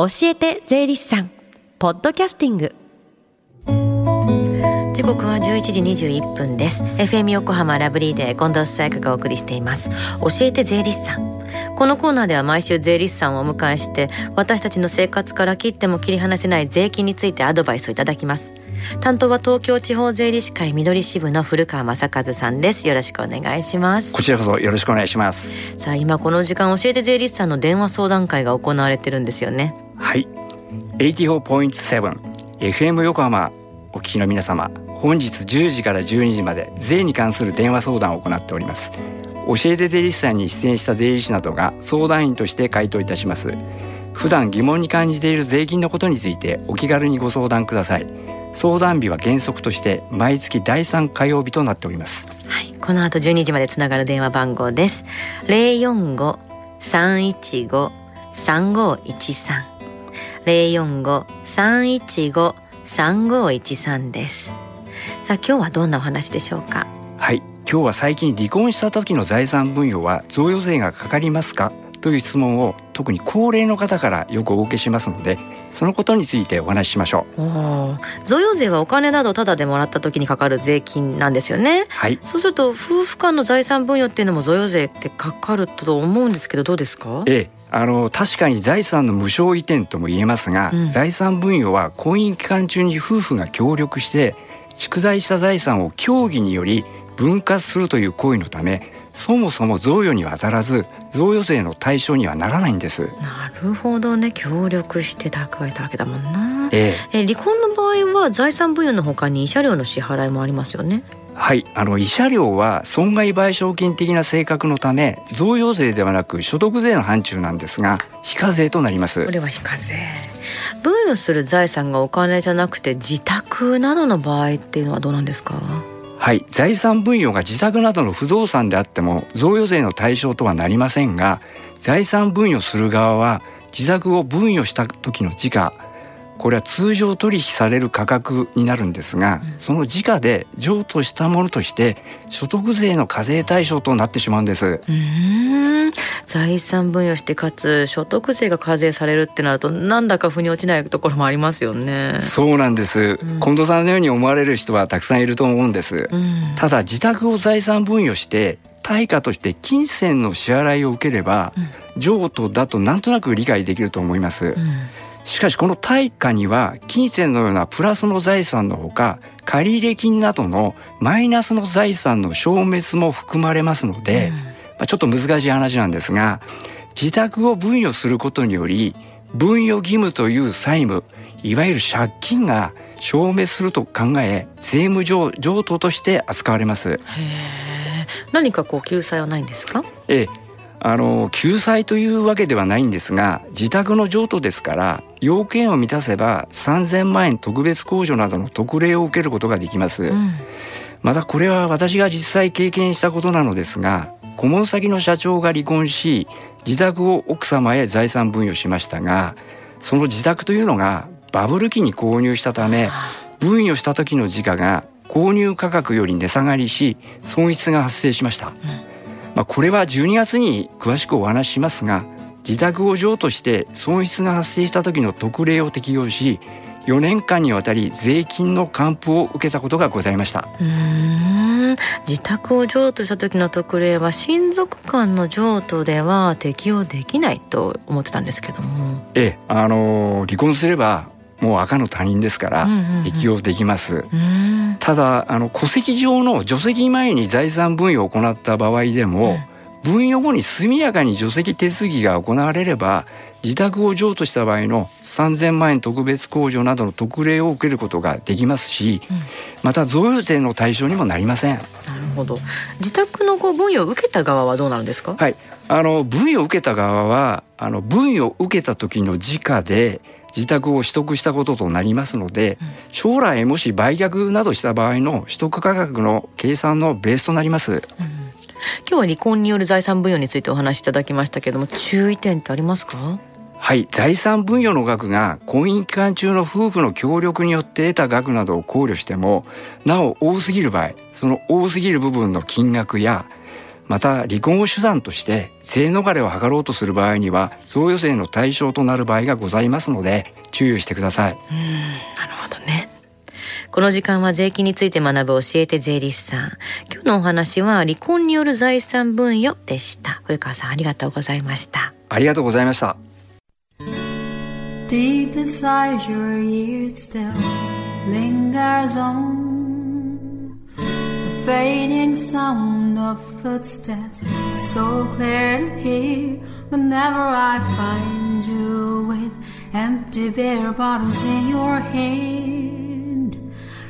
教えて税理士さんポッドキャスティング。時刻は11時21分です。FM 横浜ラブリーで近藤紗耶香がお送りしています。教えて税理士さん。このコーナーでは毎週税理士さんをお迎えして私たちの生活から切っても切り離せない税金についてアドバイスをいただきます。担当は東京地方税理士会緑支部の古川正和さんです。よろしくお願いします。こちらこそよろしくお願いします。さあ今この時間教えて税理士さんの電話相談会が行われてるんですよね。はい。84.7 FM 横浜お聞きの皆様本日10時から12時まで税に関する電話相談を行っております。教えて税理士さんに出演した税理士などが相談員として回答いたします。普段疑問に感じている税金のことについてお気軽にご相談ください相談日は原則として毎月第3火曜日となっております。はいこの後12時までつながる電話番号です。045-315-3513 045-315-3513です。さあ今日はどんなお話でしょうか？はい今日は最近離婚した時の財産分与は贈与税がかかりますか？という質問を特に高齢の方からよくお受けしますのでそのことについてお話ししましょう。贈与税はお金などタダでもらった時にかかる税金なんですよね。はい。そうすると夫婦間の財産分与っていうのも贈与税ってかかると思うんですけどどうですか？ええ。あの確かに財産の無償移転とも言えますが、うん。財産分与は婚姻期間中に夫婦が協力して蓄財した財産を協議により分割するという行為のためそもそも贈与には当たらず贈与税の対象にはならないんです。なるほどね。協力して蓄えたわけだもんな。ええ。え離婚の場合は財産分与のほかに慰謝料の支払いもありますよね。はい、あの慰謝料は損害賠償金的な性格のため贈与税ではなく所得税の範疇なんですが非課税となります。こ。れは非課税。分与する財産がお金じゃなくて自宅などの場合っていうのはどうなんですか？はい、財産分与が自宅などの不動産であっても贈与税の対象とはなりませんが財産分与する側は自宅を分与した時の時価これは通常取引される価格になるんですが、うんその時価で譲渡したものとして所得税の課税対象となってしまうんです。財産分与してかつ所得税が課税されるってなるとなんだか腑に落ちないところもありますよね。そうなんです、うん近藤さんのように思われる人はたくさんいると思うんです。うんただ自宅を財産分与して対価として金銭の支払いを受ければ、譲渡だとなんとなく理解できると思います。うんしかしこの対価には金銭のようなプラスの財産のほか借入金などのマイナスの財産の消滅も含まれますので、まあ、ちょっと難しい話なんですが自宅を分与することにより分与義務という債務いわゆる借金が消滅すると考え税務上譲渡として扱われます。何かこう救済はないんですか？ええ、あの救済というわけではないんですが自宅の譲渡ですから要件を満たせば3,000万円特別控除などの特例を受けることができます。うん。またこれは私が実際経験したことなのですが顧問先の社長が離婚し自宅を奥様へ財産分与しましたがその自宅というのがバブル期に購入したため分与した時の時価が購入価格より値下がりし損失が発生しました、まあ、これは12月に詳しくお話ししますが自宅を譲渡して損失が発生した時の特例を適用し4年間にわたり税金の還付を受けたことがございました。うーん。自宅を譲渡した時の特例は親族間の譲渡では適用できないと思ってたんですけども。ええ、あの離婚すればもう赤の他人ですからうんうんうん。適用できます。うーん。ただあの戸籍上の除籍前に財産分与を行った場合でも、分与後に速やかに除籍手続きが行われれば自宅を譲渡した場合の3,000万円特別控除などの特例を受けることができますし、うん。また贈与税の対象にもなりません。なるほど。自宅のこう分与を受けた側はどうなるんですか、はい、あの分与を受けた側はあの分与を受けた時の時価で自宅を取得したこととなりますので、うん。将来もし売却などした場合の取得価格の計算のベースとなります。うん今日は離婚による財産分与についてお話しいただきましたけれども注意点ってありますか？はい、財産分与の額が婚姻期間中の夫婦の協力によって得た額などを考慮してもなお多すぎる場合その多すぎる部分の金額やまた離婚を手段として税逃れを図ろうとする場合には贈与税の対象となる場合がございますので注意してください。うん。この時間は税金について学ぶ教えて税理士さん。今日のお話は離婚による財産分与でした。古川さんありがとうございました。ありがとうございました。Deep inside your ears still lingers on the fading sound of footsteps, so clear to hear whenever I find you with empty beer bottles in your hand.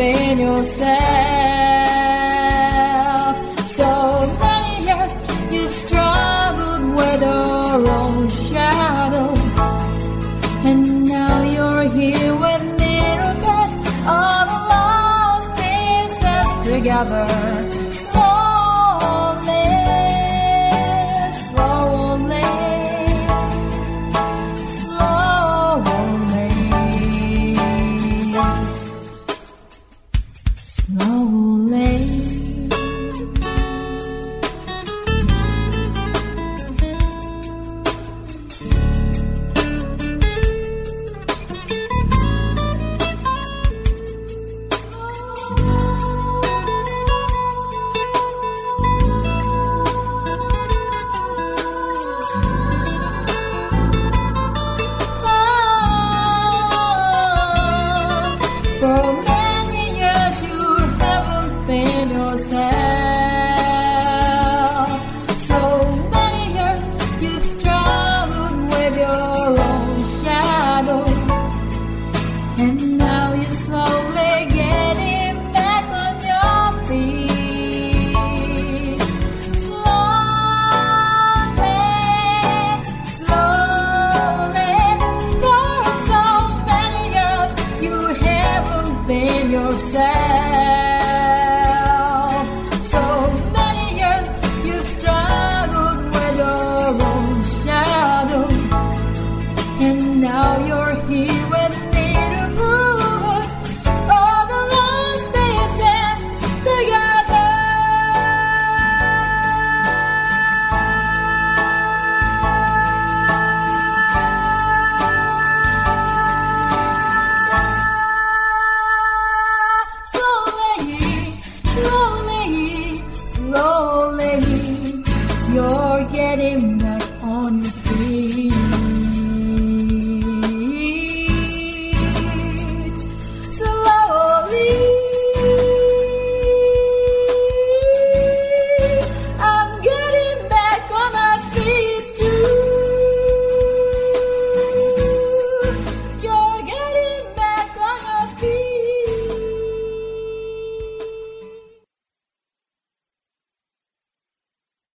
haven't yourself. So many years you've struggled with your own shadow. And now you're here with me put all the lost pieces together.